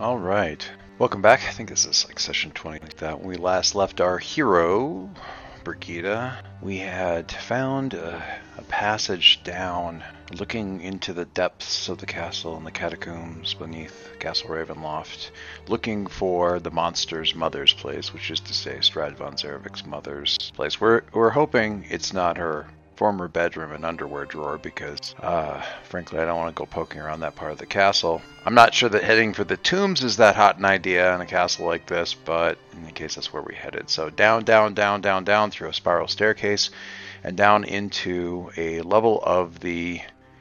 All right. Welcome back. I think this is like session 20 like that. When we last left our hero, Brigida, we had found a, a passage down looking into the depths of the castle and the catacombs beneath Castle Ravenloft, looking for the monster's mother's place, which is to say Strahd von Zarovich's mother's place. We're, we're hoping it's not her former bedroom and underwear drawer because, uh, frankly, I don't want to go poking around that part of the castle. I'm not sure that heading for the tombs is that hot an idea in a castle like this, but in any case, that's where we headed. So down, down, down, down, down through a spiral staircase and down into a level of the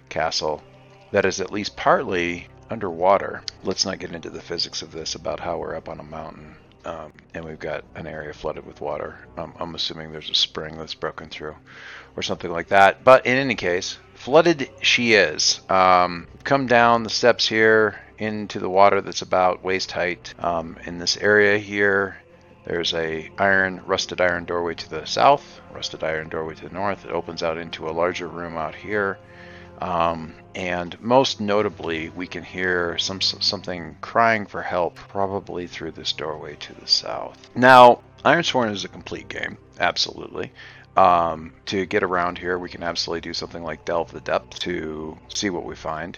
castle that is at least partly underwater. Let's not get into the physics of this about how we're up on a mountain. Um, and we've got an area flooded with water. Um, I'm assuming there's a spring that's broken through or something like that. But in any case, flooded she is. Um, come down the steps here into the water that's about waist height. Um, in this area here, there's a iron, rusted iron doorway to the south, rusted iron doorway to the north. It opens out into a larger room out here. Um, and most notably, we can hear some something crying for help, probably through this doorway to the south. Now, Ironsworn is a complete game, absolutely. Um, to get around here, we can absolutely do something like Delve the Depth to see what we find.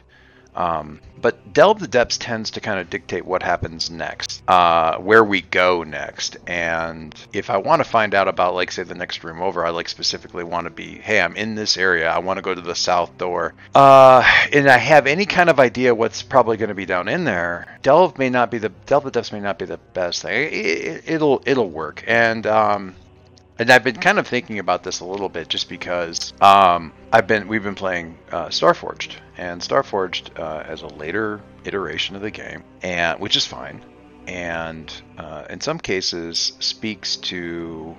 Um, but Delve the Depths tends to kind of dictate what happens next, uh, where we go next. And if I want to find out about, like, say, the next room over, I like specifically want to be, hey, I'm in this area. I want to go to the south door. Uh, and I have any kind of idea what's probably going to be down in there. Delve may not be the Delve the Depths may not be the best thing. It, will it, it'll work. And um, and I've been kind of thinking about this a little bit just because um, I've been we've been playing uh, Starforged. And Starforged uh, as a later iteration of the game, and which is fine, and uh, in some cases speaks to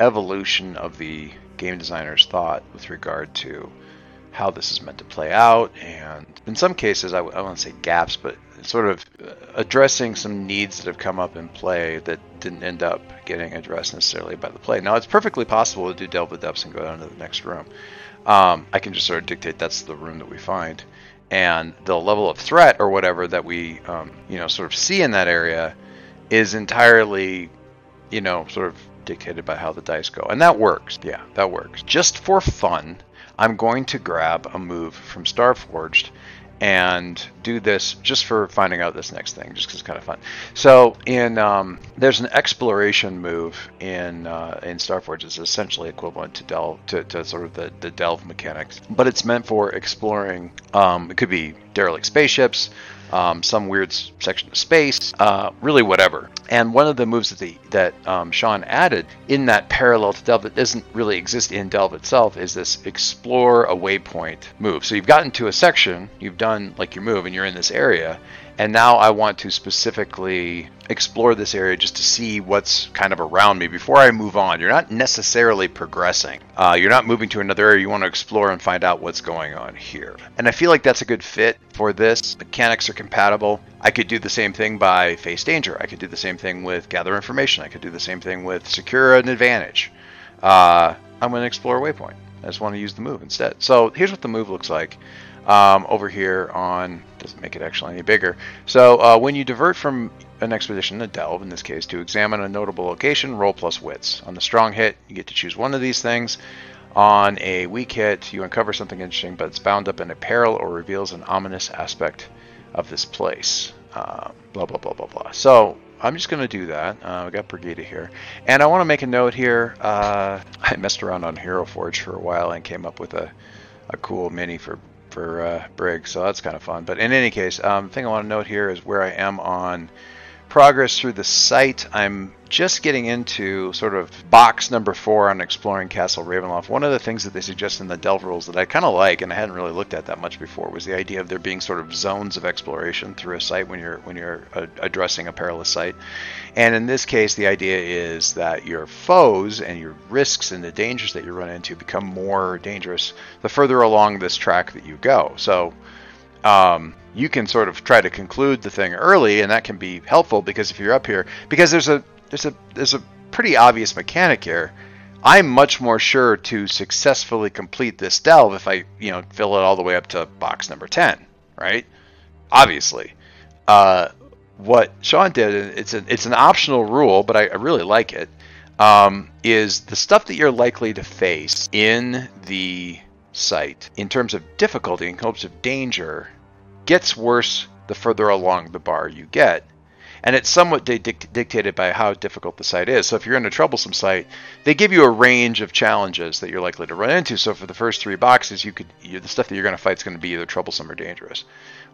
evolution of the game designer's thought with regard to how this is meant to play out, and in some cases I w- I won't say gaps, but sort of addressing some needs that have come up in play that didn't end up getting addressed necessarily by the play. Now, it's perfectly possible to do Delve the Depths and go down to the next room. Um, I can just sort of dictate that's the room that we find. And the level of threat or whatever that we, um, you know, sort of see in that area is entirely, you know, sort of dictated by how the dice go. And that works. Yeah, that works. Just for fun, I'm going to grab a move from Starforged and do this just for finding out this next thing, just because it's kind of fun. So in um, there's an exploration move in uh, in Starforge. It's essentially equivalent to delve to, to sort of the, the delve mechanics, but it's meant for exploring. Um, it could be derelict spaceships, um, some weird section of space, uh, really whatever. And one of the moves that the, that um, Shawn added in that parallel to Delve that doesn't really exist in Delve itself is this explore a waypoint move. So you've gotten to a section, you've done like your move, and you're in this area, and now I want to specifically explore this area just to see what's kind of around me before I move on. You're not necessarily progressing. Uh, you're not moving to another area. You want to explore and find out what's going on here. And I feel like that's a good fit for this. Mechanics are compatible. I could do the same thing by face danger. I could do the same thing with gather information. I could do the same thing with secure an advantage. Uh, I'm going to explore waypoint. I just want to use the move instead. So here's what the move looks like um, over here on, doesn't make it actually any bigger. So uh, when you divert from an expedition, a delve in this case, to examine a notable location, roll plus wits. On the strong hit, you get to choose one of these things. On a weak hit, you uncover something interesting, but it's bound up in a peril or reveals an ominous aspect of this place. Uh, blah, blah, blah, blah, blah. So I'm just going to do that. Uh, we got Brigida here. And I want to make a note here. Uh, I messed around on Hero Forge for a while and came up with a, a cool mini for for uh, Brig, so that's kind of fun. But in any case, um, thing I want to note here is where I am on progress through the site. I'm just getting into sort of box number four on exploring Castle Ravenloft. One of the things that they suggest in the Delve rules that I kind of like, and I hadn't really looked at that much before, was the idea of there being sort of zones of exploration through a site when you're when you're addressing a perilous site. And in this case, the idea is that your foes and your risks and the dangers that you run into become more dangerous the further along this track that you go. So um, you can sort of try to conclude the thing early, and that can be helpful because if you're up here, because there's a there's a there's a pretty obvious mechanic here. I'm much more sure to successfully complete this delve if I you know fill it all the way up to box number ten, right? Obviously. Uh, what Shawn did, it's an it's an optional rule, but I, I really like it. Um, is the stuff that you're likely to face in the site in terms of difficulty in terms of danger gets worse the further along the bar you get and it's somewhat dic- dictated by how difficult the site is. So if you're in a troublesome site, they give you a range of challenges that you're likely to run into. So for the first three boxes, you could you, the stuff that you're going to fight is going to be either troublesome or dangerous.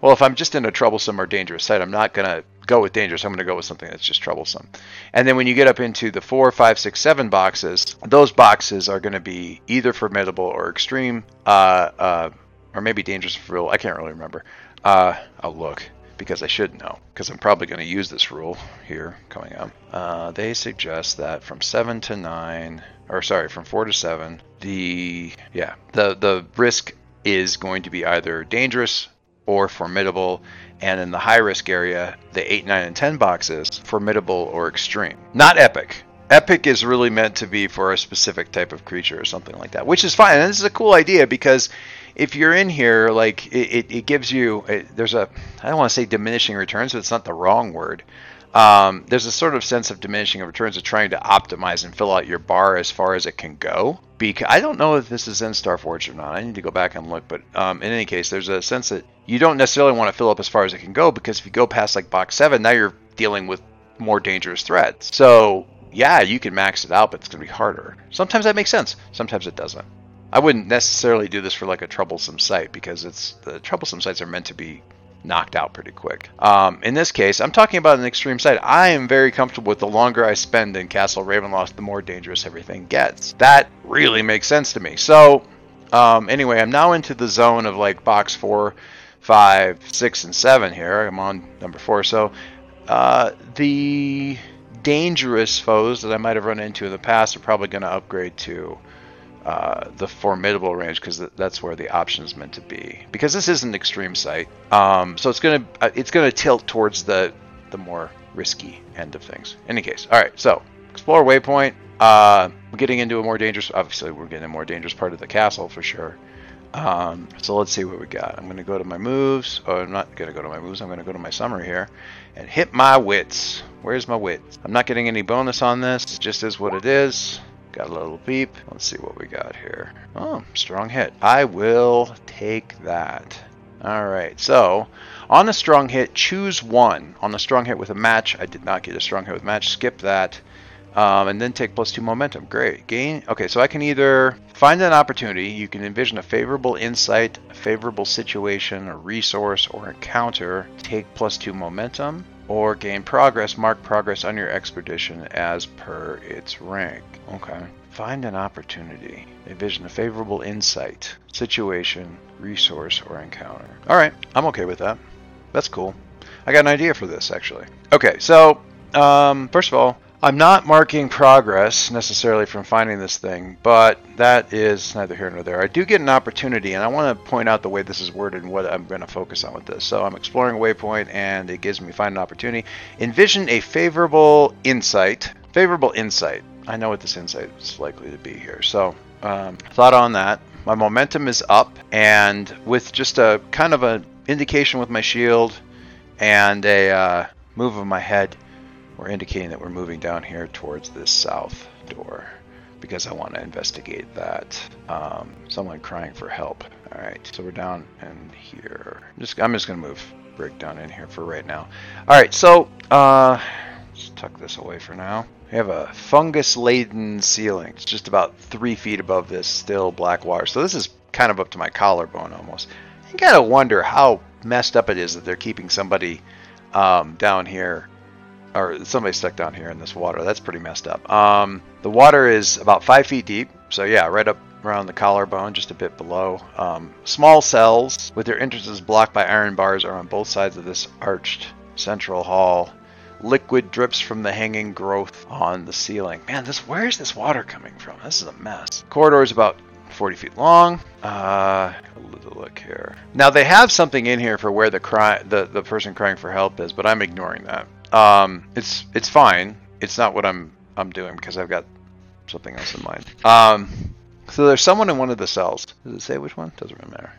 Well, if I'm just in a troublesome or dangerous site, I'm not going to go with dangerous. I'm going to go with something that's just troublesome. And then when you get up into the four, five, six, seven boxes, those boxes are going to be either formidable or extreme, uh, uh, or maybe dangerous for real. I can't really remember. Uh, I'll look because I should know, because I'm probably going to use this rule here coming up. Uh, they suggest that from 7 to 9, or sorry, from 4 to 7, the, yeah, the, the risk is going to be either dangerous or formidable, and in the high risk area, the 8, 9, and 10 boxes, formidable or extreme. Not epic. Epic is really meant to be for a specific type of creature or something like that, which is fine. And this is a cool idea because if you're in here, like it, it, it gives you it, there's a I don't want to say diminishing returns, but it's not the wrong word. Um, there's a sort of sense of diminishing returns of trying to optimize and fill out your bar as far as it can go. Because I don't know if this is in Starforged or not. I need to go back and look. But um, in any case, there's a sense that you don't necessarily want to fill up as far as it can go because if you go past like box seven, now you're dealing with more dangerous threats. So yeah, you can max it out, but it's going to be harder. Sometimes that makes sense. Sometimes it doesn't. I wouldn't necessarily do this for like a troublesome site because it's the troublesome sites are meant to be knocked out pretty quick. Um, in this case, I'm talking about an extreme site. I am very comfortable with the longer I spend in Castle Ravenloft, the more dangerous everything gets. That really makes sense to me. So, um, anyway, I'm now into the zone of like box four, five, six, and seven here. I'm on number four. So, uh, the dangerous foes that I might have run into in the past are probably going to upgrade to uh, the formidable range because that's where the option is meant to be. Because this is an extreme site, um, so it's gonna uh, it's gonna tilt towards the the more risky end of things. In any case, all right. So explore waypoint. Uh, we're getting into a more dangerous. Obviously, we're getting a more dangerous part of the castle for sure. Um, so let's see what we got. I'm going to go to my moves. Oh, I'm not going to go to my moves. I'm going to go to my summary here and hit my wits. Where's my wits? I'm not getting any bonus on this. It just is what it is. Got a little beep. Let's see what we got here. Oh, strong hit. I will take that. Alright, so on a strong hit, choose one. On a strong hit with a match, I did not get a strong hit with match. Skip that. Um, and then take plus two momentum. Great. Gain. Okay, so I can either find an opportunity, you can envision a favorable insight, a favorable situation, a resource, or encounter, take plus two momentum, or gain progress, mark progress on your expedition as per its rank. Okay. Find an opportunity. Envision a favorable insight, situation, resource, or encounter. Alright, I'm okay with that. That's cool. I got an idea for this, actually. Okay, so, um, first of all, I'm not marking progress necessarily from finding this thing, but that is neither here nor there. I do get an opportunity, and I want to point out the way this is worded and what I'm going to focus on with this. So I'm exploring a waypoint, and it gives me find an opportunity. Envision a favorable insight. Favorable insight. I know what this insight is likely to be here. So um, thought on that. My momentum is up, and with just a kind of an indication with my shield and a uh, move of my head we're indicating that we're moving down here towards this south door because I want to investigate that. Um, someone crying for help. All right, so we're down in here. I'm just, I'm just gonna move Brick down in here for right now. All right, so uh, let's tuck this away for now. We have a fungus-laden ceiling. It's just about three feet above this still black water. So this is kind of up to my collarbone almost. You gotta wonder how messed up it is that they're keeping somebody um, down here or somebody stuck down here in this water. That's pretty messed up. Um, the water is about five feet deep. So yeah, right up around the collarbone, just a bit below. Um, small cells with their entrances blocked by iron bars are on both sides of this arched central hall. Liquid drips from the hanging growth on the ceiling. Man, this where is this water coming from? This is a mess. Corridor is about 40 feet long. Uh, look here. Now they have something in here for where the cry, the the person crying for help is, but I'm ignoring that. Um, it's it's fine. It's not what I'm I'm doing because I've got something else in mind. Um, so there's someone in one of the cells. Does it say which one? Doesn't really matter.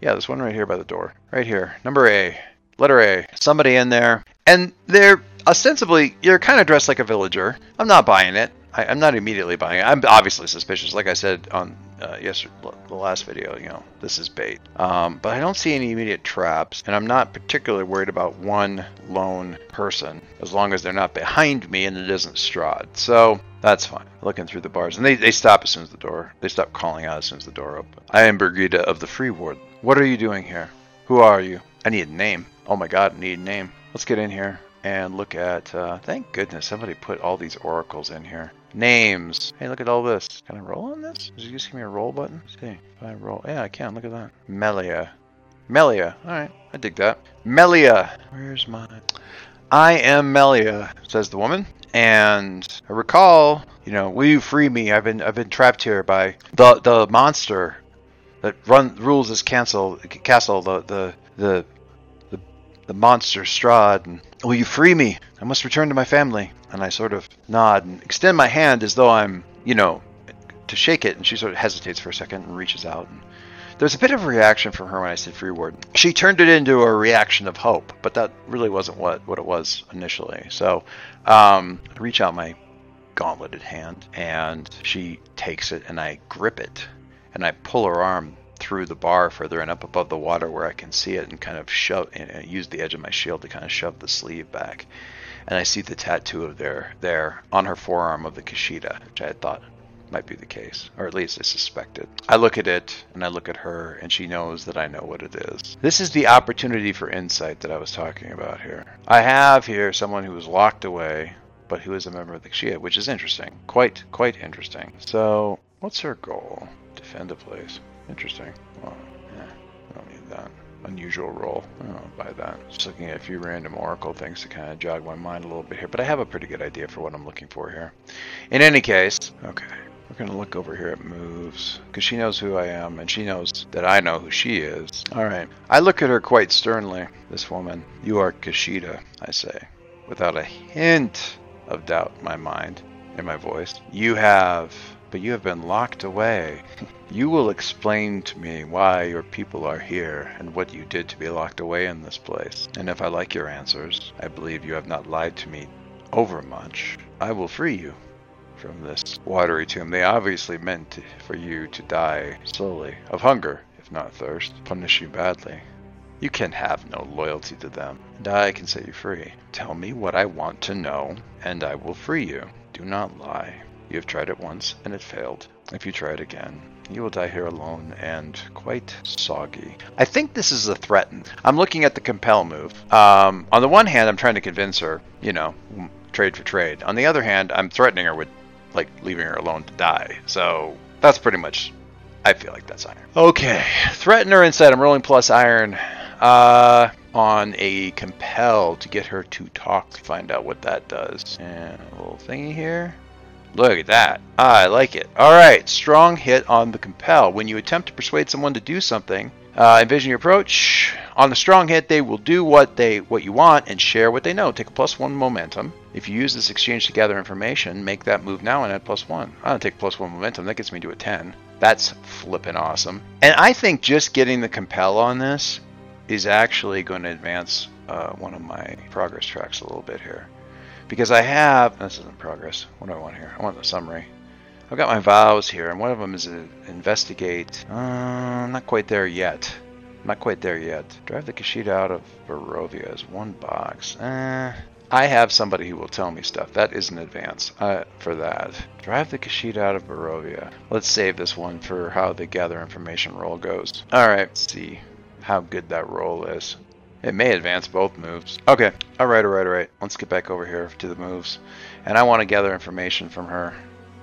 Yeah, there's one right here by the door. Right here. Number A. Letter A. Somebody in there, and they're ostensibly you're kind of dressed like a villager. I'm not buying it. I, am not immediately buying it. I'm obviously suspicious. Like I said on uh, yesterday, the last video, you know, this is bait. Um, but I don't see any immediate traps, and I'm not particularly worried about one lone person as long as they're not behind me and it isn't Strahd. So that's fine. Looking through the bars, and they, they stop as soon as the door. They stop calling out as soon as the door opens. I am Brigida of the Free Ward. What are you doing here? Who are you? I need a name. Oh my God, I need a name. Let's get in here and look at. Uh, thank goodness somebody put all these oracles in here. Names. Hey, look at all this. Can I roll on this? Does it just give me a roll button? Let's see. If I roll. Yeah, I can. Look at that. Melia. Melia. Alright, I dig that. Melia. Where's my... I am Melia, says the woman. And I recall, you know, will you free me? I've been I've been trapped here by the the monster that run rules this castle castle, the the the the, the monster Strahd, and will you free me? I must return to my family and I sort of nod and extend my hand as though I'm, you know, to shake it, and she sort of hesitates for a second and reaches out. And there's a bit of a reaction from her when I said free ward. She turned it into a reaction of hope, but that really wasn't what, what it was initially. So um, I reach out my gauntleted hand, and she takes it, and I grip it, and I pull her arm through the bar further and up above the water where I can see it, and kind of shove and use the edge of my shield to kind of shove the sleeve back and I see the tattoo of there there on her forearm of the Qashida, which I had thought might be the case, or at least I suspected. I look at it and I look at her, and she knows that I know what it is. This is the opportunity for insight that I was talking about here. I have here someone who was locked away, but who is a member of the Qashida, which is interesting. Quite, quite interesting. So, what's her goal? Defend a place. Interesting. Well, yeah, I don't need that unusual don't buy that. Just looking at a few random Oracle things to kind of jog my mind a little bit here, but I have a pretty good idea for what I'm looking for here. In any case, okay, we're going to look over here at moves, because she knows who I am, and she knows that I know who she is. Alright, I look at her quite sternly, this woman. You are Qashida, I say, without a hint of doubt in my mind, in my voice. You have but you have been locked away. You will explain to me why your people are here and what you did to be locked away in this place. And if I like your answers, I believe you have not lied to me overmuch, I will free you from this watery tomb. They obviously meant for you to die slowly, of hunger, if not thirst, punish you badly. You can have no loyalty to them, and I can set you free. Tell me what I want to know, and I will free you. Do not lie. You have tried it once, and it failed. If you try it again, you will die here alone and quite soggy. I think this is a threaten. I'm looking at the compel move. Um, on the one hand, I'm trying to convince her, you know, trade for trade. On the other hand, I'm threatening her with, like, leaving her alone to die. So that's pretty much, I feel like that's iron. Okay, threaten her instead. I'm rolling plus iron. Uh, on a compel to get her to talk, to find out what that does. And a little thingy here. Look at that. Ah, I like it. Alright, strong hit on the compel. When you attempt to persuade someone to do something, uh, envision your approach. On the strong hit, they will do what they what you want and share what they know. Take a plus one momentum. If you use this exchange to gather information, make that move now and add plus one. I don't take plus one momentum. That gets me to a 10. That's flippin' awesome. And I think just getting the compel on this is actually going to advance uh, one of my progress tracks a little bit here. Because I have, this isn't progress, what do I want here? I want the summary. I've got my vows here, and one of them is investigate. Uh, not quite there yet. not quite there yet. Drive the Qashida out of Barovia as one box. Eh, I have somebody who will tell me stuff. That is an advance uh, for that. Drive the Qashida out of Barovia. Let's save this one for how the gather information roll goes. Alright, let's see how good that roll is. It may advance both moves. Okay, alright, alright, alright. Let's get back over here to the moves. And I want to gather information from her.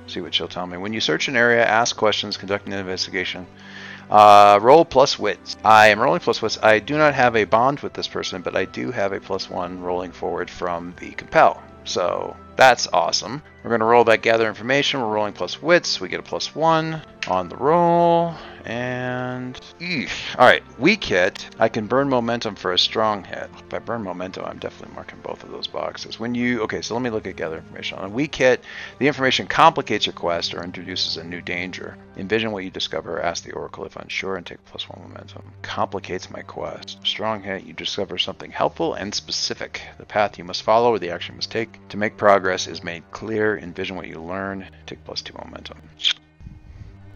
See what she'll tell me. When you search an area, ask questions, conduct an investigation. Uh, roll plus wits. I am rolling plus wits. I do not have a bond with this person, but I do have a plus one rolling forward from the compel. So that's awesome. We're going to roll that gather information. We're rolling plus wits. We get a plus one. On the roll. And eesh. all right, weak hit. I can burn momentum for a strong hit. If I burn momentum, I'm definitely marking both of those boxes. When you okay, so let me look at gather information. On a weak hit, the information complicates your quest or introduces a new danger. Envision what you discover. Ask the oracle if unsure, and take plus one momentum. Complicates my quest. Strong hit. You discover something helpful and specific. The path you must follow or the action you must take to make progress is made clear. Envision what you learn. Take plus two momentum.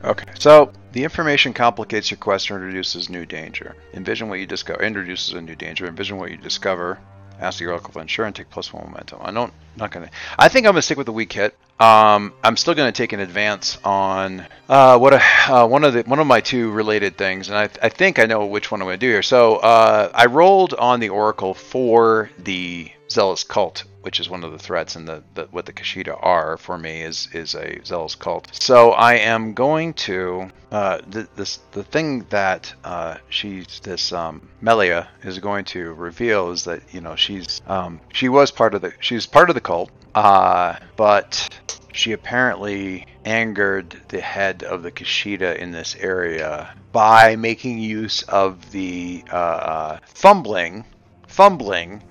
Okay, so the information complicates your quest or introduces new danger. Envision what you discover. Introduces a new danger. Envision what you discover. Ask the Oracle for Ensure and take plus one momentum. I don't, not gonna. I think I'm gonna stick with the weak hit. Um, I'm still gonna take an advance on uh, what a, uh, one of the one of my two related things, and I, I think I know which one I'm gonna do here. So uh, I rolled on the Oracle for the zealous cult which is one of the threats and the, the, what the Qashida are for me is is a zealous cult. So I am going to uh, the, this the thing that uh, she's this um, Melia is going to reveal is that you know she's um, she was part of the she's part of the cult, uh, but she apparently angered the head of the Qashida in this area by making use of the uh, uh, fumbling fumbling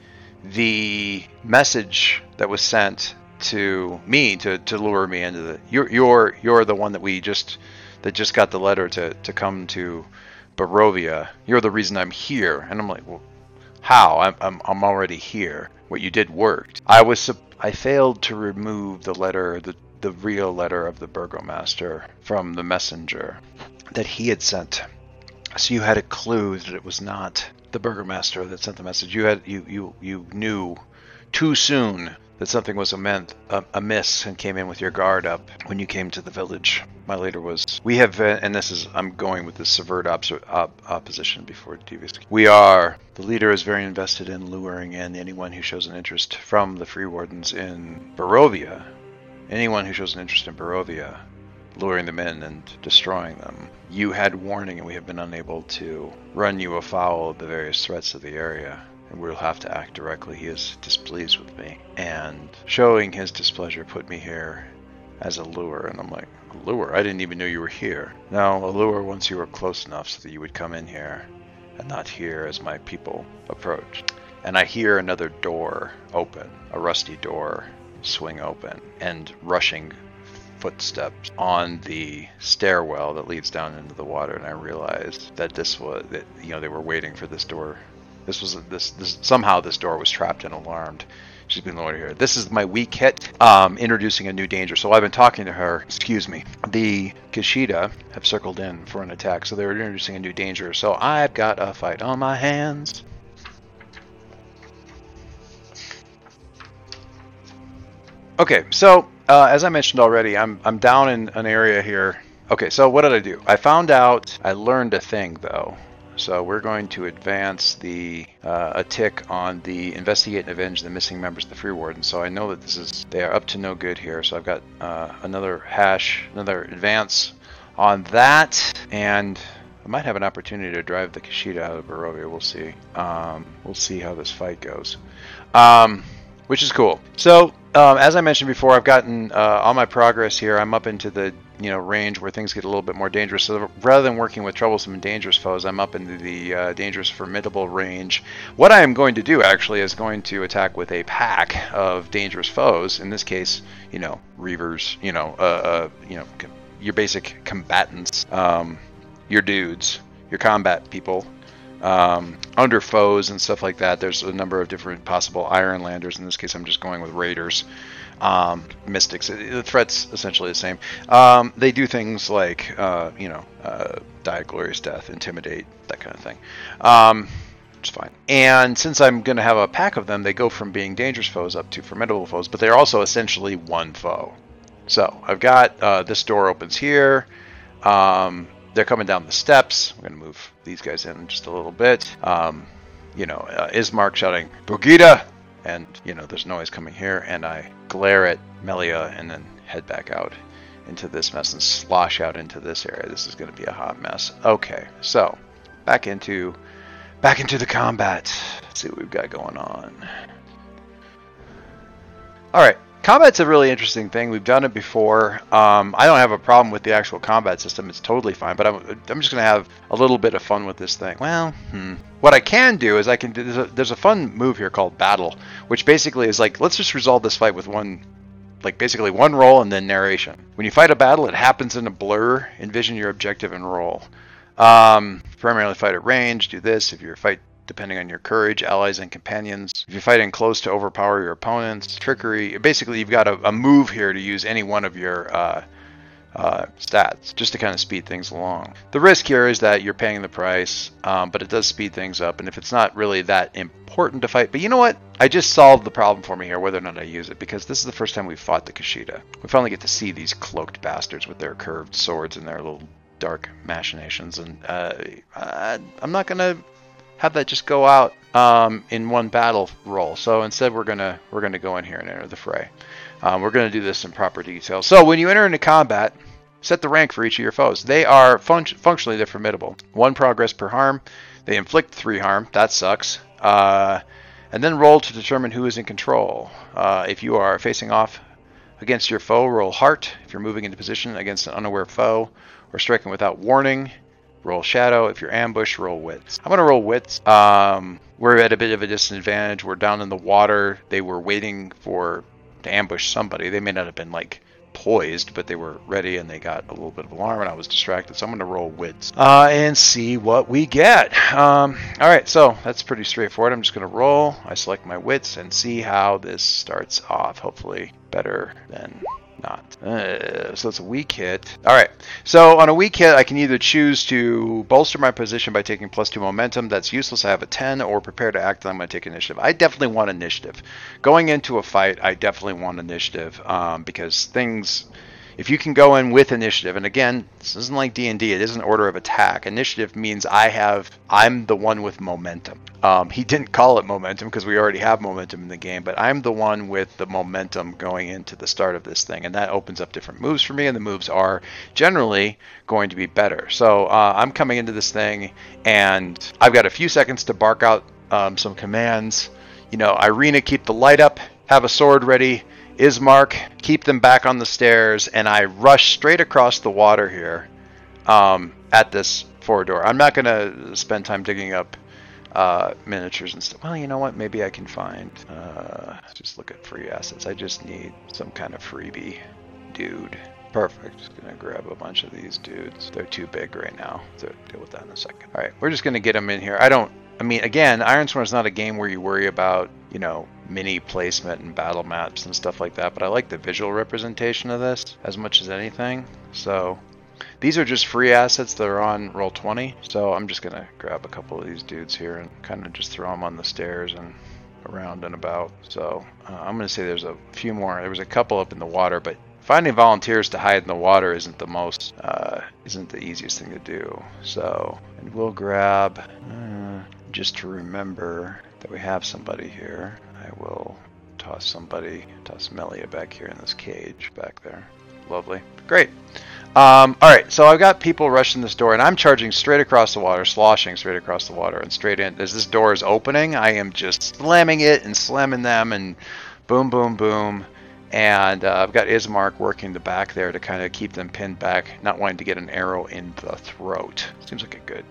the message that was sent to me to, to lure me into the you're you're you're the one that we just that just got the letter to to come to Barovia. You're the reason I'm here. And I'm like, well, how? I'm I'm, I'm already here. What you did worked. I was I failed to remove the letter the the real letter of the burgomaster from the messenger that he had sent. So you had a clue that it was not the burgomaster that sent the message. You had you you you knew too soon that something was ament, uh, amiss and came in with your guard up when you came to the village. My leader was. We have, and this is, I'm going with the subvert op- op- opposition before devious. We are. The leader is very invested in luring in anyone who shows an interest from the Free Wardens in Barovia. Anyone who shows an interest in Barovia luring them in and destroying them. You had warning, and we have been unable to run you afoul of the various threats of the area, and we'll have to act directly. He is displeased with me, and showing his displeasure put me here as a lure. And I'm like, a lure? I didn't even know you were here. No, a lure once you were close enough so that you would come in here and not hear as my people approach. And I hear another door open, a rusty door swing open, and rushing footsteps on the stairwell that leads down into the water, and I realized that this was that you know they were waiting for this door. This was this this somehow this door was trapped and alarmed. She's been lowered here. This is my weak hit, um, introducing a new danger. So I've been talking to her. Excuse me. The Qashida have circled in for an attack, so they're introducing a new danger. So I've got a fight on my hands. Okay, so uh, as I mentioned already, I'm I'm down in an area here. Okay, so what did I do? I found out I learned a thing though. So we're going to advance the uh, a tick on the investigate and avenge the missing members of the Free Warden. So I know that this is they are up to no good here. So I've got uh, another hash, another advance on that, and I might have an opportunity to drive the Qashida out of Barovia. We'll see. Um, we'll see how this fight goes. Um, which is cool. So um, as I mentioned before, I've gotten uh, all my progress here. I'm up into the you know range where things get a little bit more dangerous. So rather than working with troublesome and dangerous foes, I'm up into the uh, dangerous formidable range. What I am going to do actually is going to attack with a pack of dangerous foes. In this case, you know reavers, you know, uh, uh you know, your basic combatants, um, your dudes, your combat people um, under foes and stuff like that. There's a number of different possible Ironlanders. In this case, I'm just going with Raiders, um, Mystics. The threat's essentially the same. Um, they do things like, uh, you know, uh, die a glorious death, intimidate, that kind of thing. Um, it's fine. And since I'm going to have a pack of them, they go from being dangerous foes up to formidable foes, but they're also essentially one foe. So I've got uh, this door opens here. Um, they're coming down the steps. We're going to move these guys in just a little bit. Um, you know, uh, Ismark shouting, Brigida! And, you know, there's noise coming here, and I glare at Melia and then head back out into this mess and slosh out into this area. This is going to be a hot mess. Okay, so back into back into the combat. Let's see what we've got going on. All right, combat's a really interesting thing. We've done it before. Um, I don't have a problem with the actual combat system. It's totally fine. But I'm, I'm just going to have a little bit of fun with this thing. Well, hmm. what I can do is I can there's a, there's a fun move here called battle, which basically is like, let's just resolve this fight with one like basically one roll and then narration. When you fight a battle, it happens in a blur. Envision your objective and roll. Um, primarily fight at range, do this. If you're fight depending on your courage, allies, and companions. If you're fighting close to overpower your opponents, trickery. Basically, you've got a, a move here to use any one of your uh, uh, stats just to kind of speed things along. The risk here is that you're paying the price, um, but it does speed things up. And if it's not really that important to fight, but you know what? I just solved the problem for me here, whether or not I use it, because this is the first time we've fought the Qashida. We finally get to see these cloaked bastards with their curved swords and their little dark machinations. And uh, I'm not gonna have that just go out um, in one battle roll. So instead, we're gonna we're gonna go in here and enter the fray. Um, we're gonna do this in proper detail. So when you enter into combat, set the rank for each of your foes. They are fun functionally they're formidable. One progress per harm. They inflict three harm. That sucks. Uh, and then roll to determine who is in control. Uh, if you are facing off against your foe, roll heart. If you're moving into position against an unaware foe or striking without warning, roll shadow. If you're ambushed, roll wits. I'm gonna roll wits. Um, we're at a bit of a disadvantage. We're down in the water. They were waiting for to ambush somebody. They may not have been like poised, but they were ready and they got a little bit of alarm and I was distracted. So I'm going to roll wits uh, and see what we get. Um, all right, so that's pretty straightforward. I'm just going to roll. I select my wits and see how this starts off. Hopefully better than not. Uh, so it's a weak hit. All right. So on a weak hit, I can either choose to bolster my position by taking plus two momentum. That's useless. I have a 10 or prepare to act. I'm going to take initiative. I definitely want initiative. Going into a fight, I definitely want initiative um, because things if you can go in with initiative and again this isn't like d&d it isn't order of attack. Initiative means i have i'm the one with momentum. Um, he didn't call it momentum because we already have momentum in the game but i'm the one with the momentum going into the start of this thing and that opens up different moves for me and the moves are generally going to be better. So uh, i'm coming into this thing and i've got a few seconds to bark out um, some commands. You know Ireena keep the light up have a sword ready Ismark, keep them back on the stairs, and I rush straight across the water here um, at this forward door. I'm not going to spend time digging up uh, miniatures and stuff. Well, you know what? Maybe I can find. Uh, just look at free assets. I just need some kind of freebie dude. Perfect. Just gonna grab a bunch of these dudes. They're too big right now. So deal with that in a second. All right, we're just gonna get them in here. I don't. I mean, again, Ironsworn is not a game where you worry about, you know, mini placement and battle maps and stuff like that, but I like the visual representation of this as much as anything. So these are just free assets that are on Roll20, so I'm just gonna grab a couple of these dudes here and kind of just throw them on the stairs and around and about. So uh, I'm gonna say there's a few more. There was a couple up in the water, but finding volunteers to hide in the water isn't the most, uh, isn't the easiest thing to do. So, and we'll grab, uh, just to remember that we have somebody here. I will toss somebody, toss Melia back here in this cage back there. Lovely. Great. Um, all right, so I've got people rushing this door, and I'm charging straight across the water, sloshing straight across the water, and straight in. As this door is opening, I am just slamming it and slamming them, and boom, boom, boom. And uh, I've got Ismark working the back there to kind of keep them pinned back, not wanting to get an arrow in the throat. Seems like a good,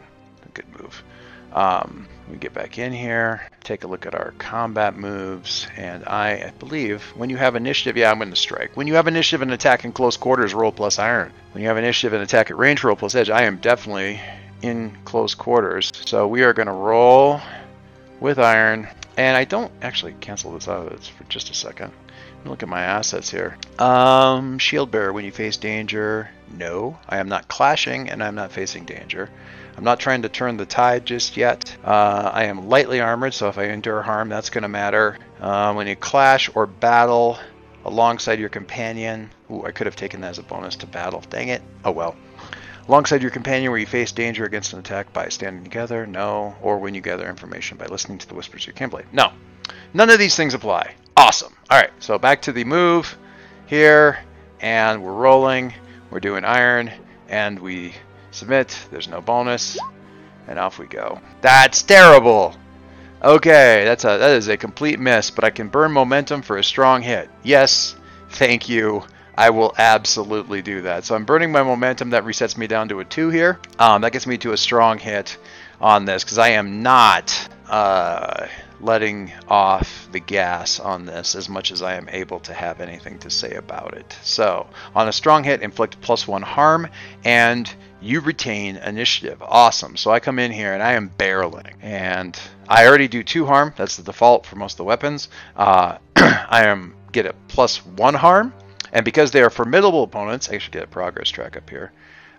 a good move. Um, we get back in here, take a look at our combat moves, and I, believe when you have initiative, yeah, I'm going to strike. When you have initiative and attack in close quarters, roll plus iron. When you have initiative and attack at range, roll plus edge. I am definitely in close quarters. So we are going to roll with iron, and I don't actually cancel this out of this for just a second. Look at my assets here. Um, shield bearer, when you face danger, no. I am not clashing and I'm not facing danger. I'm not trying to turn the tide just yet. Uh, I am lightly armored, so if I endure harm, that's going to matter. Uh, when you clash or battle alongside your companion, ooh, I could have taken that as a bonus to battle. Dang it. Oh well. Alongside your companion, where you face danger against an attack by standing together, no. Or when you gather information by listening to the whispers of your campblade, no. None of these things apply. Awesome. All right, so back to the move here, and we're rolling. We're doing iron, and we Submit. There's no bonus. And off we go. That's terrible! Okay, that's a that is a complete miss, but I can burn momentum for a strong hit. Yes, Thank you. I will absolutely do that. So I'm burning my momentum. That resets me down to a 2 here. Um, that gets me to a strong hit on this because I am not uh, letting off the gas on this as much as I am able to have anything to say about it. So on a strong hit, inflict plus 1 harm and you retain initiative. Awesome. So I come in here and I am barreling. And I already do 2 harm. That's the default for most of the weapons. Uh, I am get a plus 1 harm and because they are formidable opponents, I should get a progress track up here.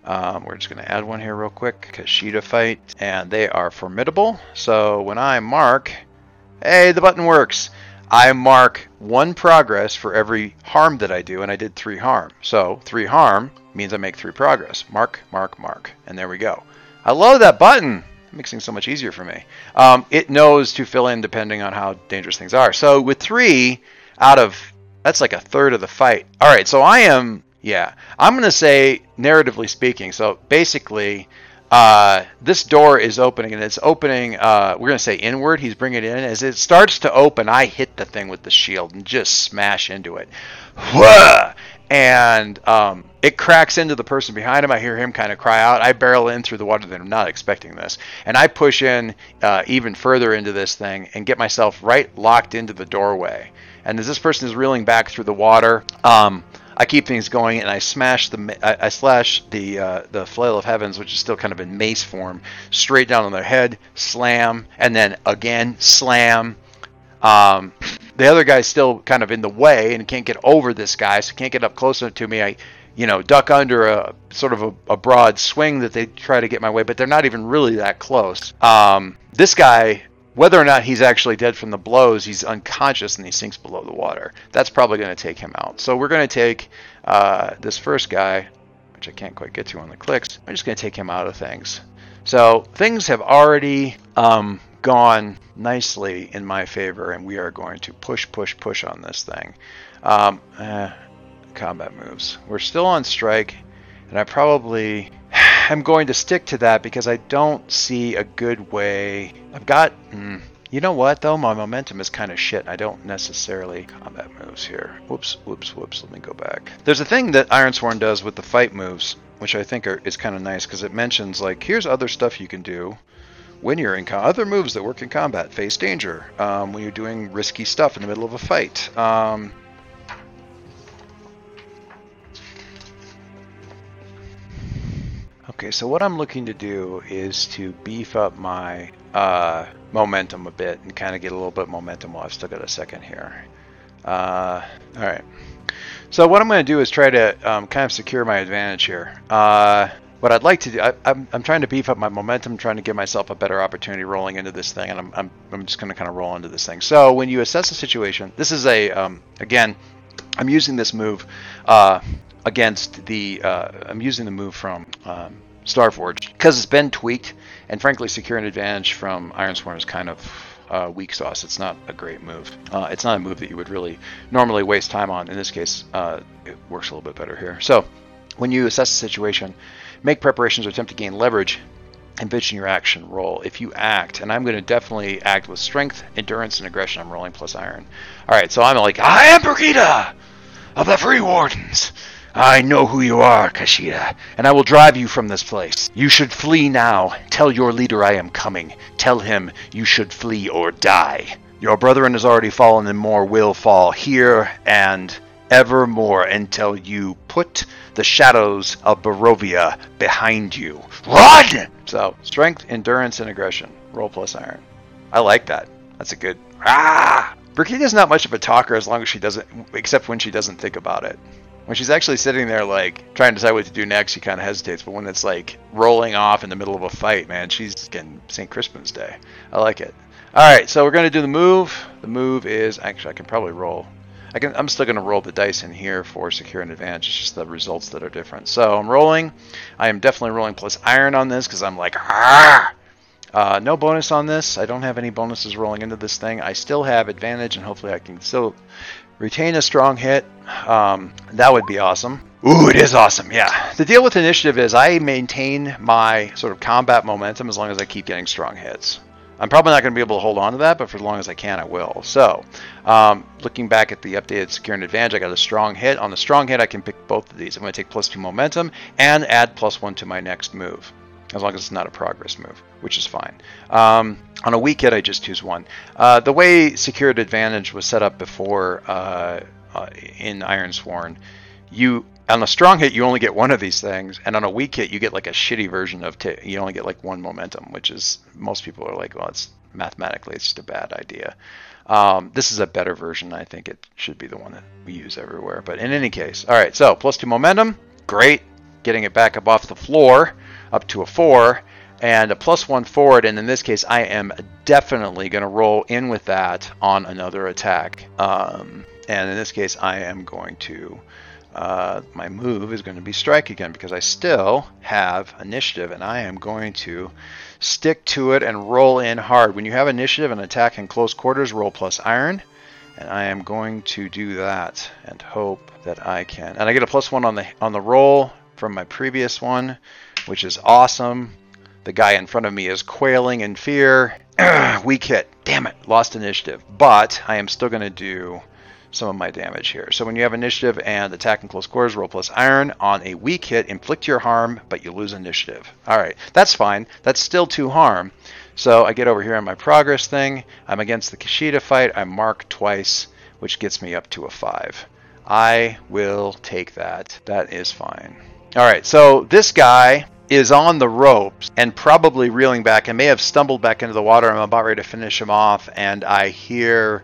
Um, we're just going to add one here real quick. Qashida fight. And they are formidable. So when I mark, hey, the button works. I mark one progress for every harm that I do, and I did three harm. So three harm means I make three progress. Mark, mark, mark. And there we go. I love that button. It makes things so much easier for me. Um, it knows to fill in depending on how dangerous things are. So with three out of that's like a third of the fight. All right, so I am, yeah, I'm going to say, narratively speaking, so basically, uh, this door is opening and it's opening, uh, we're going to say inward. He's bringing it in. As it starts to open, I hit the thing with the shield and just smash into it. And um, it cracks into the person behind him. I hear him kind of cry out. I barrel in through the water. They're not expecting this. And I push in uh, even further into this thing and get myself right locked into the doorway. And as this person is reeling back through the water, um, I keep things going and I smash the I, I slash the uh, the flail of heavens, which is still kind of in mace form, straight down on their head, slam, and then again slam. Um, the other guy's still kind of in the way and can't get over this guy, so can't get up close enough to me. I, you know, duck under a sort of a, a broad swing that they try to get my way, but they're not even really that close. Um, this guy whether or not he's actually dead from the blows, he's unconscious and he sinks below the water. That's probably going to take him out. So we're going to take uh, this first guy, which I can't quite get to on the clicks. I'm just going to take him out of things. So things have already um, gone nicely in my favor, and we are going to push, push, push on this thing. Um, eh, combat moves. We're still on strike, and I probably am going to stick to that because I don't see a good way. I've got. Mm, you know what though? My momentum is kind of shit. I don't necessarily combat moves here. Whoops, whoops, whoops. Let me go back. There's a thing that Ironsworn does with the fight moves, which I think are, is kind of nice because it mentions like here's other stuff you can do when you're in com- other moves that work in combat. Face danger um, when you're doing risky stuff in the middle of a fight. Um, Okay, so what I'm looking to do is to beef up my uh, momentum a bit and kind of get a little bit momentum while I've still got a second here. Uh, all right. So what I'm going to do is try to um, kind of secure my advantage here. Uh, what I'd like to do, I, am I'm, I'm trying to beef up my momentum, trying to give myself a better opportunity rolling into this thing, and I'm, I'm, I'm just going to kind of roll into this thing. So when you assess the situation, this is a, um, again, I'm using this move uh, against the, uh, I'm using the move from um, Starforge because it's been tweaked, and frankly, secure an advantage from Ironsworn is kind of uh, weak sauce. It's not a great move. Uh, it's not a move that you would really normally waste time on. In this case, uh, it works a little bit better here. So, when you assess the situation, make preparations or attempt to gain leverage. Envision your action roll. If you act, and I'm going to definitely act with strength, endurance, and aggression. I'm rolling plus iron. All right, so I'm like, I am Brigida of the Free Wardens. I know who you are, Qashida, and I will drive you from this place. You should flee now. Tell your leader I am coming. Tell him you should flee or die. Your brethren has already fallen, and more will fall here and evermore until you put the shadows of Barovia behind you. Run! So, strength, endurance, and aggression. Roll plus iron. I like that. That's a good. Ah! Brigida's not much of a talker as long as she doesn't, except when she doesn't think about it. When she's actually sitting there, like, trying to decide what to do next, she kind of hesitates. But when it's, like, rolling off in the middle of a fight, man, she's getting St. Crispin's Day. I like it. All right, so we're going to do the move. The move is, actually, I can probably roll. I can, I'm still going to roll the dice in here for secure an advantage. It's just the results that are different. So I'm rolling. I am definitely rolling plus iron on this because I'm like, ah! Uh, no bonus on this. I don't have any bonuses rolling into this thing. I still have advantage, and hopefully I can still retain a strong hit. Um, that would be awesome. Ooh, it is awesome. Yeah. The deal with initiative is I maintain my sort of combat momentum as long as I keep getting strong hits. I'm probably not going to be able to hold on to that, but for as long as I can, I will. So, um, looking back at the updated secure and advantage, I got a strong hit. On the strong hit, I can pick both of these. I'm going to take plus two momentum and add plus one to my next move, as long as it's not a progress move, which is fine. Um, on a weak hit, I just choose one. Uh, the way secured advantage was set up before uh, uh, in Ironsworn, you on a strong hit you only get one of these things, and on a weak hit you get like a shitty version of t- you only get like one momentum, which is most people are like, well, it's mathematically it's just a bad idea. Um, this is a better version. I think it should be the one that we use everywhere. But in any case, all right. So plus two momentum, great. Getting it back up off the floor, up to a four, and a plus one forward. And in this case, I am definitely going to roll in with that on another attack. Um, and in this case, I am going to uh, my move is going to be strike again because I still have initiative and I am going to stick to it and roll in hard. When you have initiative and attack in close quarters, roll plus iron. And I am going to do that and hope that I can. And I get a plus one on the on the roll from my previous one, which is awesome. The guy in front of me is quailing in fear. Weak hit. Damn it, lost initiative. But I am still going to do some of my damage here. So when you have initiative and attack in close quarters, roll plus iron. On a weak hit, inflict your harm, but you lose initiative. All right, that's fine. That's still two harm. So I get over here on my progress thing. I'm against the Qashida fight. I mark twice, which gets me up to a five. I will take that. That is fine. All right, so this guy is on the ropes and probably reeling back and may have stumbled back into the water. I'm about ready to finish him off, and I hear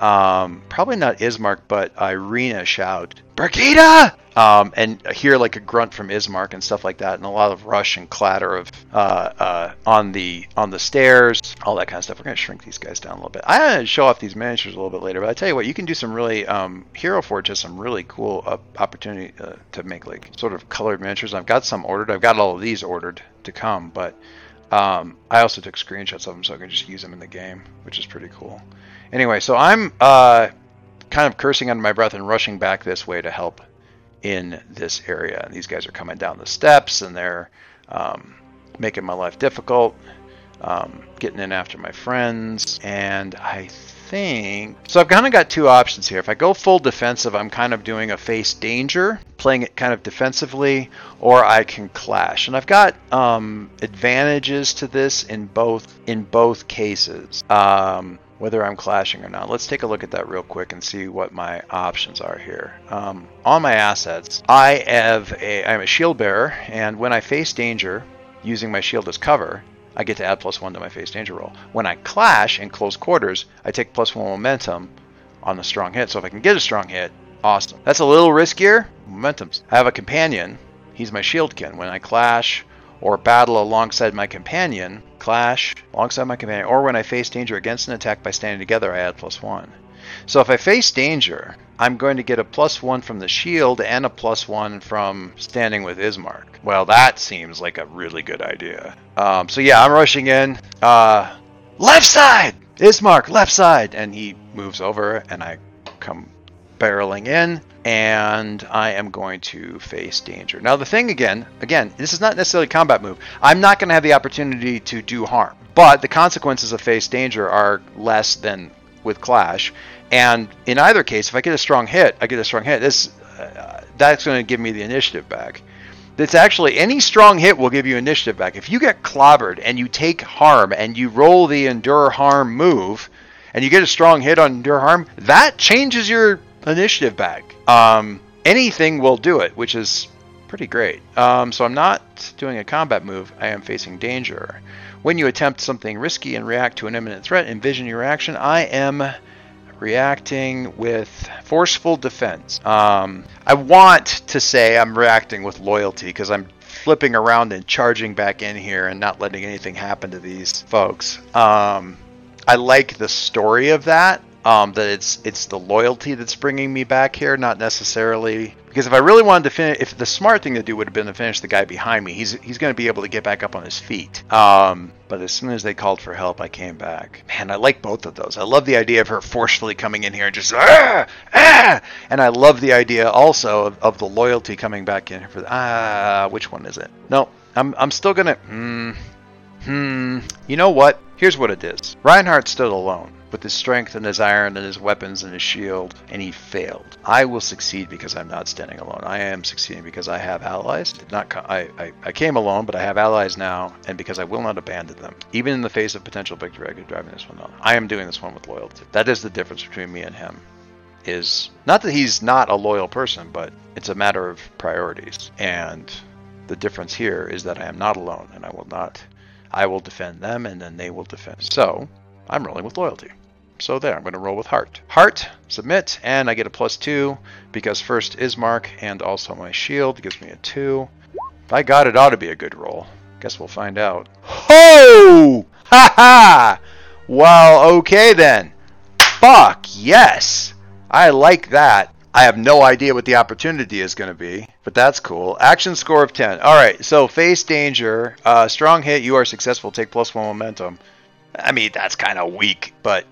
um, probably not Ismark, but Ireena shout, Brigida! Um, and hear like a grunt from Ismark and stuff like that, and a lot of rush and clatter of uh, uh, on the on the stairs, all that kind of stuff. We're gonna shrink these guys down a little bit. I'm gonna show off these miniatures a little bit later, but I tell you what, you can do some really um, Hero Forge has some really cool uh, opportunity to make like sort of colored miniatures. I've got some ordered. I've got all of these ordered to come, but um, I also took screenshots of them so I can just use them in the game, which is pretty cool. Anyway, so I'm uh, kind of cursing under my breath and rushing back this way to help in this area. And these guys are coming down the steps and they're um, making my life difficult, um, getting in after my friends. And I think so. I've kind of got two options here. If I go full defensive, I'm kind of doing a face danger, playing it kind of defensively, or I can clash. And I've got um, advantages to this in both in both cases. Um, whether I'm clashing or not. Let's take a look at that real quick and see what my options are here. Um, on my assets, I have a I'm a shield bearer, and when I face danger, using my shield as cover, I get to add plus one to my face danger roll. When I clash in close quarters, I take plus one momentum on the strong hit. So if I can get a strong hit, awesome. That's a little riskier. Momentums. I have a companion. He's my shieldkin. When I clash or battle alongside my companion, clash alongside my companion, or when I face danger against an attack by standing together, I add plus one. So if I face danger, I'm going to get a plus one from the shield and a plus one from standing with Ismark. Well, that seems like a really good idea. Um, so yeah, I'm rushing in. Uh, left side! Ismark, left side! And he moves over, and I come barreling in and I am going to face danger. Now the thing again, again, this is not necessarily a combat move. I'm not going to have the opportunity to do harm, but the consequences of face danger are less than with clash. And in either case, if I get a strong hit, I get a strong hit. This uh, that's going to give me the initiative back. That's actually any strong hit will give you initiative back. If you get clobbered and you take harm and you roll the endure harm move, and you get a strong hit on endure harm, that changes your initiative back. Um, anything will do it, which is pretty great. Um, so I'm not doing a combat move. I am facing danger. When you attempt something risky and react to an imminent threat, envision your action. I am reacting with forceful defense. Um, I want to say I'm reacting with loyalty because I'm flipping around and charging back in here and not letting anything happen to these folks. Um, I like the story of that um, that it's it's the loyalty that's bringing me back here, not necessarily because if I really wanted to finish, if the smart thing to do would have been to finish the guy behind me, he's he's going to be able to get back up on his feet. Um, but as soon as they called for help, I came back. Man, I like both of those. I love the idea of her forcefully coming in here and just ah, ah! and I love the idea also of, of the loyalty coming back in for the, ah. Which one is it? No, I'm I'm still gonna. Hmm. Hmm. You know what? Here's what it is Reinhardt stood alone with his strength and his iron and his weapons and his shield, and he failed. I will succeed because I'm not standing alone. I am succeeding because I have allies. Did not I, I, I came alone, but I have allies now, and because I will not abandon them. Even in the face of potential victory, I could drive this one on. I am doing this one with loyalty. That is the difference between me and him. Is not that he's not a loyal person, but it's a matter of priorities. And the difference here is that I am not alone, and I will not. I will defend them, and then they will defend. So I'm rolling with loyalty. So there, I'm going to roll with heart. Heart, submit, and I get a plus two because first Ismark and also my shield gives me a two. By God, it ought to be a good roll. Guess we'll find out. Ho! Ha ha! Well, okay then. Fuck yes! I like that. I have no idea what the opportunity is going to be, but that's cool. Action score of 10. All right, so face danger, uh, strong hit, you are successful, take plus one momentum. I mean, that's kind of weak, but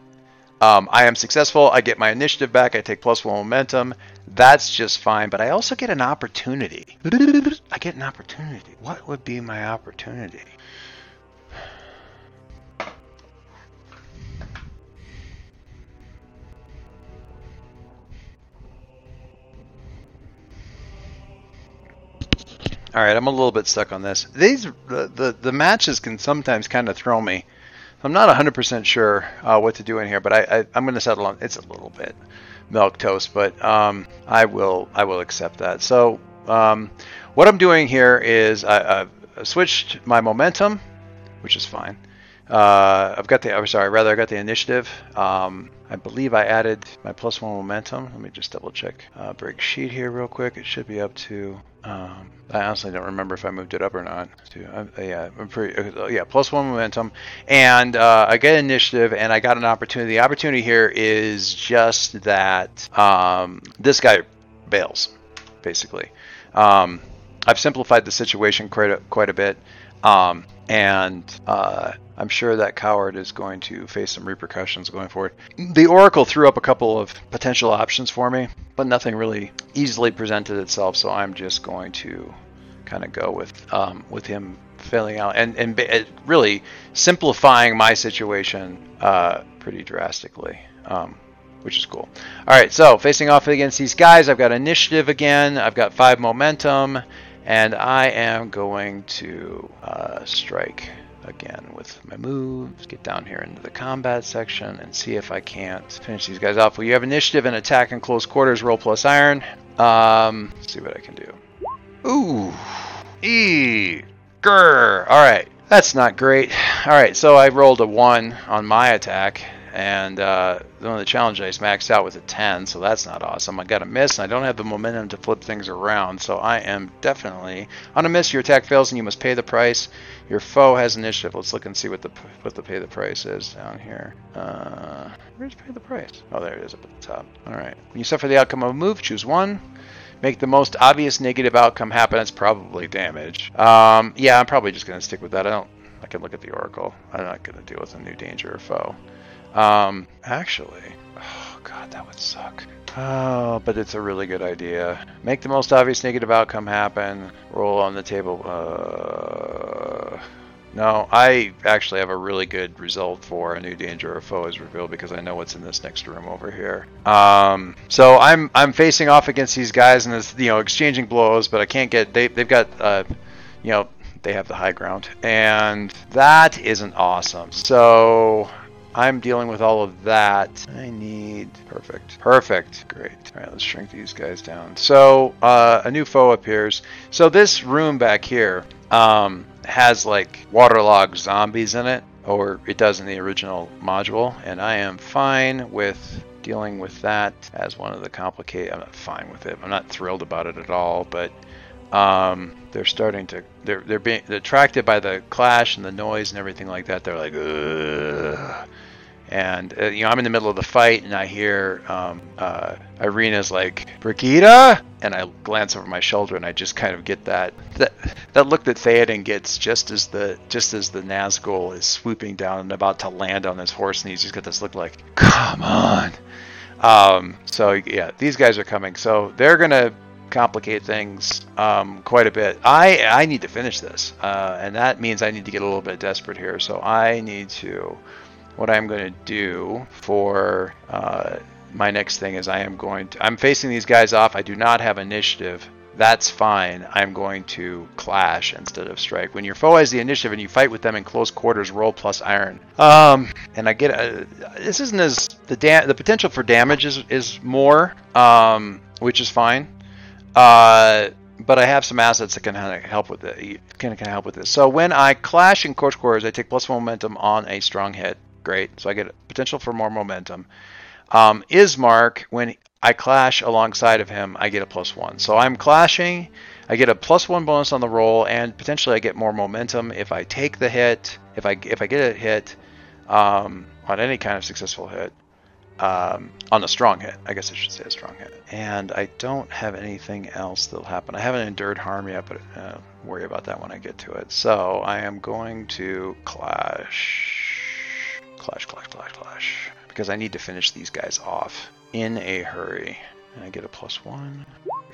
um, I am successful. I get my initiative back. I take plus one momentum. That's just fine, but I also get an opportunity. I get an opportunity. What would be my opportunity? All right, I'm a little bit stuck on this. These the the, the matches can sometimes kind of throw me. I'm not 100% sure uh, what to do in here, but I, am going to settle on it's a little bit milk toast, but um, I will I will accept that. So um, what I'm doing here is I, I've switched my momentum, which is fine. Uh, I've got the I'm sorry, rather I got the initiative. Um, I believe I added my plus one momentum. Let me just double check. Uh, break sheet here real quick. It should be up to. Um, I honestly don't remember if I moved it up or not. To, uh, yeah, I'm pretty. Uh, yeah, plus one momentum, and uh, I get initiative, and I got an opportunity. The opportunity here is just that um, this guy bails, basically. Um, I've simplified the situation quite a, quite a bit. Um, and uh, I'm sure that coward is going to face some repercussions going forward. The Oracle threw up a couple of potential options for me, but nothing really easily presented itself, so I'm just going to kind of go with um, with him failing out and and really simplifying my situation uh, pretty drastically. Um, which is cool. All right, so facing off against these guys, I've got initiative again. I've got five momentum, and I am going to uh, strike again with my moves, get down here into the combat section and see if I can't finish these guys off. Well, you have initiative and attack in close quarters, roll plus iron. Um, see what I can do. Ooh, E, grr. All right, that's not great. All right, so I rolled a one on my attack and uh, one of the challenge dice maxed out with a 10, so that's not awesome. I got a miss, and I don't have the momentum to flip things around, so I am definitely on a miss. Your attack fails, and you must pay the price. Your foe has initiative. Let's look and see what the what the pay the price is down here. Uh, where's pay the price? Oh, there it is up at the top. All right. When you suffer the outcome of a move, choose one. Make the most obvious negative outcome happen. It's probably damage. Um, yeah, I'm probably just gonna stick with that. I don't. I can look at the oracle. I'm not gonna deal with a new danger or foe. Um, actually, oh god, that would suck. Oh, but it's a really good idea. Make the most obvious negative outcome happen. Roll on the table. Uh, no, I actually have a really good result for a new danger or foe is revealed because I know what's in this next room over here. Um, so I'm I'm facing off against these guys and it's you know exchanging blows, but I can't get they they've got uh, you know they have the high ground and that isn't awesome. So I'm dealing with all of that. I need perfect. Perfect. Great. All right, let's shrink these guys down. So uh, a new foe appears. So this room back here um, has like waterlogged zombies in it, or it does in the original module, and I am fine with dealing with that as one of the complicated. I'm not fine with it. I'm not thrilled about it at all, but um, they're starting to they're they're being attracted by the clash and the noise and everything like that. They're like, Ugh and uh, you know I'm in the middle of the fight, and I hear um, uh, Ireena's like Brigida, and I glance over my shoulder, and I just kind of get that that that look that Theoden gets just as the just as the Nazgul is swooping down and about to land on his horse, and he's just got this look like, come on. Um, so yeah, these guys are coming, so they're gonna complicate things um, quite a bit. I I need to finish this, uh, and that means I need to get a little bit desperate here. So I need to. What I'm going to do for uh, my next thing is I am going to. I'm facing these guys off. I do not have initiative. That's fine. I'm going to clash instead of strike. When your foe has the initiative and you fight with them in close quarters, roll plus iron. Um, and I get a, this isn't as the da- the potential for damage is is more, um, which is fine. Uh, but I have some assets that can help with it. Can, can help with this. So when I clash in close quarters, I take plus one momentum on a strong hit. Great. So I get potential for more momentum. Um, Ismark, when I clash alongside of him, I get a plus one. So I'm clashing. I get a plus one bonus on the roll, and potentially I get more momentum if I take the hit. If I if I get a hit um, on any kind of successful hit, um, on a strong hit. I guess I should say a strong hit. And I don't have anything else that'll happen. I haven't endured harm yet, but uh, worry about that when I get to it. So I am going to clash, clash, clash, clash, clash, because I need to finish these guys off in a hurry. And I get a plus one.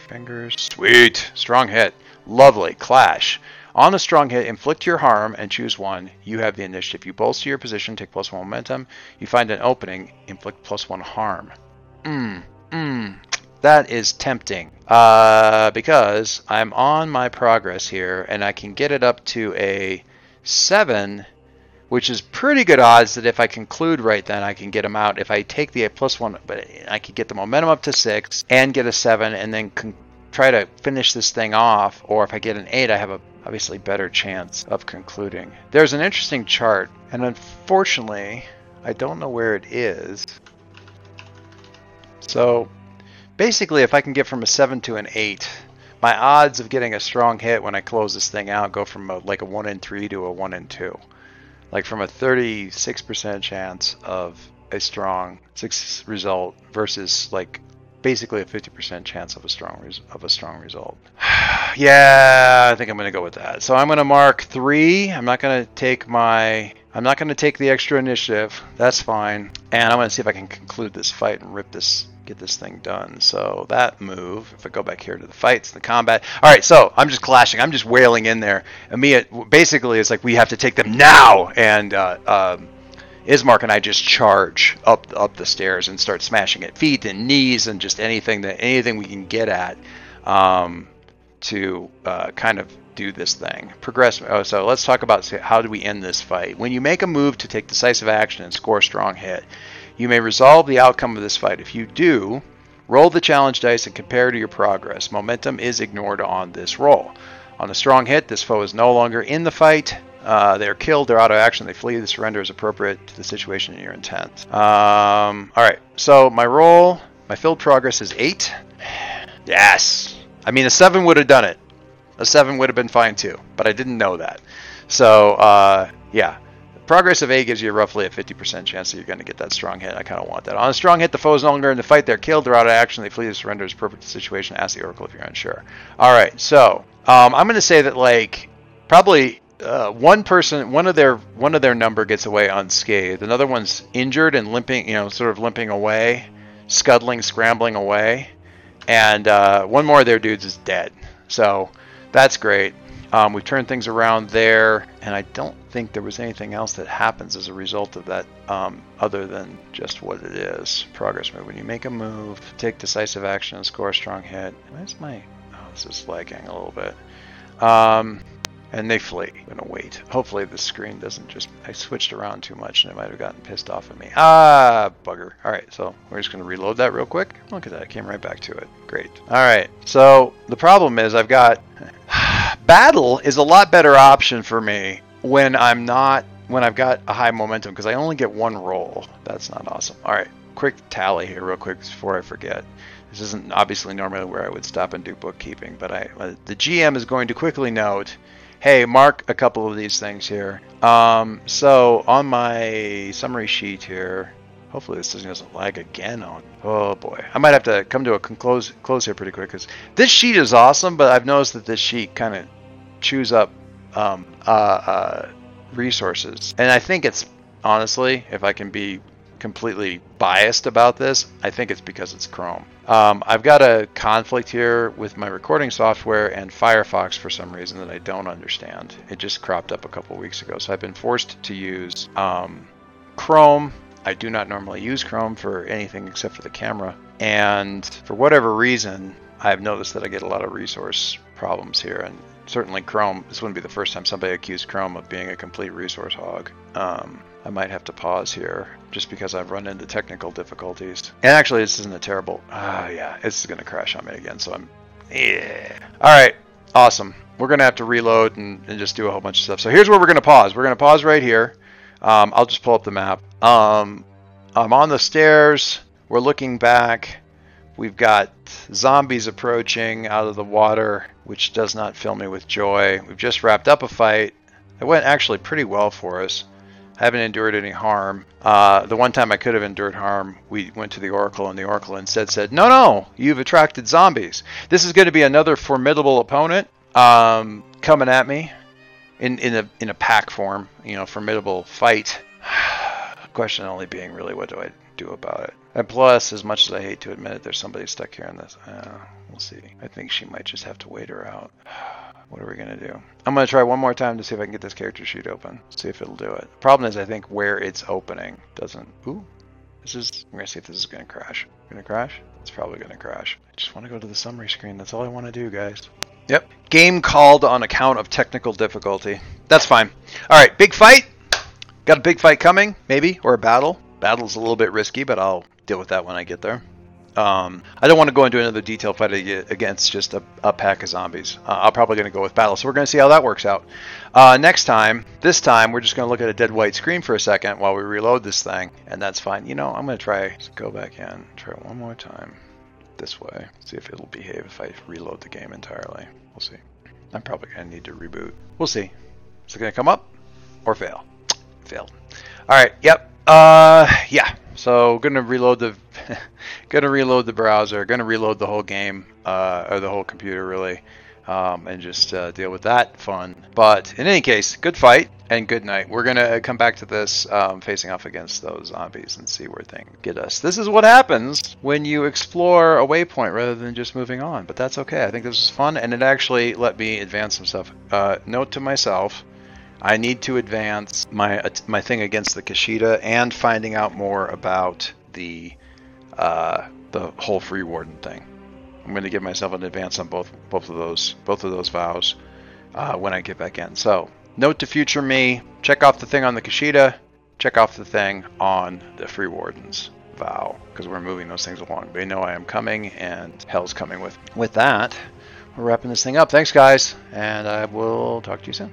Fingers. Sweet. Strong hit. Lovely. Clash. On a strong hit, inflict your harm and choose one. You have the initiative. You bolster your position, take plus one momentum. You find an opening, inflict plus one harm. Mmm, mmm. That is tempting. Uh, because I'm on my progress here and I can get it up to a 7, which is pretty good odds that if I conclude right then I can get them out. If I take the A plus 1, but I could get the momentum up to 6 and get a 7 and then con- try to finish this thing off. Or if I get an 8, I have a obviously better chance of concluding. There's an interesting chart, and unfortunately, I don't know where it is. So basically, if I can get from a 7 to an 8, my odds of getting a strong hit when I close this thing out go from a, like a 1 in 3 to a 1 in 2. Like from a 36% chance of a strong six result versus like basically a 50% chance of a strong res- of a strong result. yeah, I think I'm going to go with that. So I'm going to mark 3. I'm not going to take my I'm not going to take the extra initiative. That's fine. And I'm going to see if I can conclude this fight and rip this get this thing done. So that move, if I go back here to the fights, the combat. All right, so I'm just clashing. I'm just wailing in there. Me, basically, it's like we have to take them now. And uh, um, Ismark and I just charge up up the stairs and start smashing at feet and knees and just anything that anything we can get at um, to uh, kind of do this thing. Progress. Oh, so let's talk about how do we end this fight. When you make a move to take decisive action and score a strong hit, you may resolve the outcome of this fight. If you do, roll the challenge dice and compare to your progress. Momentum is ignored on this roll. On a strong hit, this foe is no longer in the fight. Uh, they're killed, they're out of action, they flee. The surrender is appropriate to the situation and your intent. Um, all right, so my roll, my filled progress is eight. Yes. I mean, a seven would have done it. A seven would have been fine too, but I didn't know that. So, uh, yeah. Progress of eight gives you roughly a 50% chance that you're going to get that strong hit. I kind of want that. On a strong hit, the foe is no longer in the fight. They're killed. They're out of action. They flee. The surrender is perfect situation. Ask the Oracle if you're unsure. All right, so um, I'm going to say that like probably uh, one person, one of their one of their number gets away unscathed. Another one's injured and limping, you know, sort of limping away, scuttling, scrambling away, and uh, one more of their dudes is dead. So that's great. Um, we've turned things around there, and I don't think there was anything else that happens as a result of that, um, other than just what it is. Progress move. When you make a move, take decisive action, and score a strong hit. Where's my? Oh, this is lagging a little bit. Um, and they flee. I'm gonna wait. Hopefully the screen doesn't just, I switched around too much and it might have gotten pissed off at me. Ah, bugger. All right, so we're just gonna reload that real quick. Look at that, I came right back to it. Great. All right, so the problem is I've got, battle is a lot better option for me when I'm not, when I've got a high momentum because I only get one roll. That's not awesome. All right, quick tally here real quick before I forget. This isn't obviously normally where I would stop and do bookkeeping, but I, uh, the GM is going to quickly note hey, mark a couple of these things here. Um, so on my summary sheet here, hopefully this doesn't lag again on. Oh boy, I might have to come to a close close here pretty quick because this sheet is awesome, but I've noticed that this sheet kind of chews up um, uh, uh, resources, and I think it's honestly, if I can be completely biased about this, I think it's because it's Chrome. Um, I've got a conflict here with my recording software and Firefox for some reason that I don't understand. It just cropped up a couple weeks ago, so I've been forced to use um, Chrome. I do not normally use Chrome for anything except for the camera, and for whatever reason, I've noticed that I get a lot of resource problems here, and certainly Chrome. This wouldn't be the first time somebody accused Chrome of being a complete resource hog. Um, I might have to pause here just because I've run into technical difficulties. And actually, this isn't a terrible. Ah, uh, yeah, it's going to crash on me again. So I'm. Yeah. All right. Awesome. We're going to have to reload and, and, just do a whole bunch of stuff. So here's where we're going to pause. We're going to pause right here. Um, I'll just pull up the map. Um, I'm on the stairs. We're looking back. We've got zombies approaching out of the water, which does not fill me with joy. We've just wrapped up a fight. It went actually pretty well for us. I haven't endured any harm. Uh, the one time I could have endured harm, we went to the Oracle, and the Oracle instead said, "No, no, you've attracted zombies. This is going to be another formidable opponent um, coming at me in in a in a pack form. You know, formidable fight." Question only being really, what do I do about it? And plus, as much as I hate to admit it, there's somebody stuck here in this. Uh, we'll see. I think she might just have to wait her out. What are we going to do? I'm going to try one more time to see if I can get this character sheet open. See if it'll do it. Problem is, I think where it's opening doesn't... Ooh. This is... We're going to see if this is going to crash. Going to crash? It's probably going to crash. I just want to go to the summary screen. That's all I want to do, guys. Yep. Game called on account of technical difficulty. That's fine. All right, big fight. Got a big fight coming, maybe, or a battle. Battle's a little bit risky, but I'll deal with that when I get there. Um, I don't want to go into another detailed fight against just a, a pack of zombies. Uh, I'm probably going to go with battle, so we're going to see how that works out. Uh, next time, this time, we're just going to look at a dead white screen for a second while we reload this thing, and that's fine. You know, I'm going to try, go back in, try one more time this way, see if it'll behave if I reload the game entirely. We'll see. I'm probably going to need to reboot. We'll see. Is it going to come up or fail? Failed. All right, yep. Uh, yeah. So gonna reload the, gonna reload the browser, gonna reload the whole game, uh, or the whole computer really, um, and just uh, deal with that fun. But in any case, good fight and good night. We're gonna come back to this um, facing off against those zombies and see where things get us. This is what happens when you explore a waypoint rather than just moving on. But that's okay. I think this was fun, and it actually let me advance some stuff. Uh, note to myself I need to advance my my thing against the Qashida and finding out more about the uh, the whole free warden thing. I'm going to give myself an advance on both both of those both of those vows uh, when I get back in. So note to future me: check off the thing on the Qashida, check off the thing on the free wardens vow because we're moving those things along. They know I am coming and hell's coming with. With that, we're wrapping this thing up. Thanks, guys, and I will talk to you soon.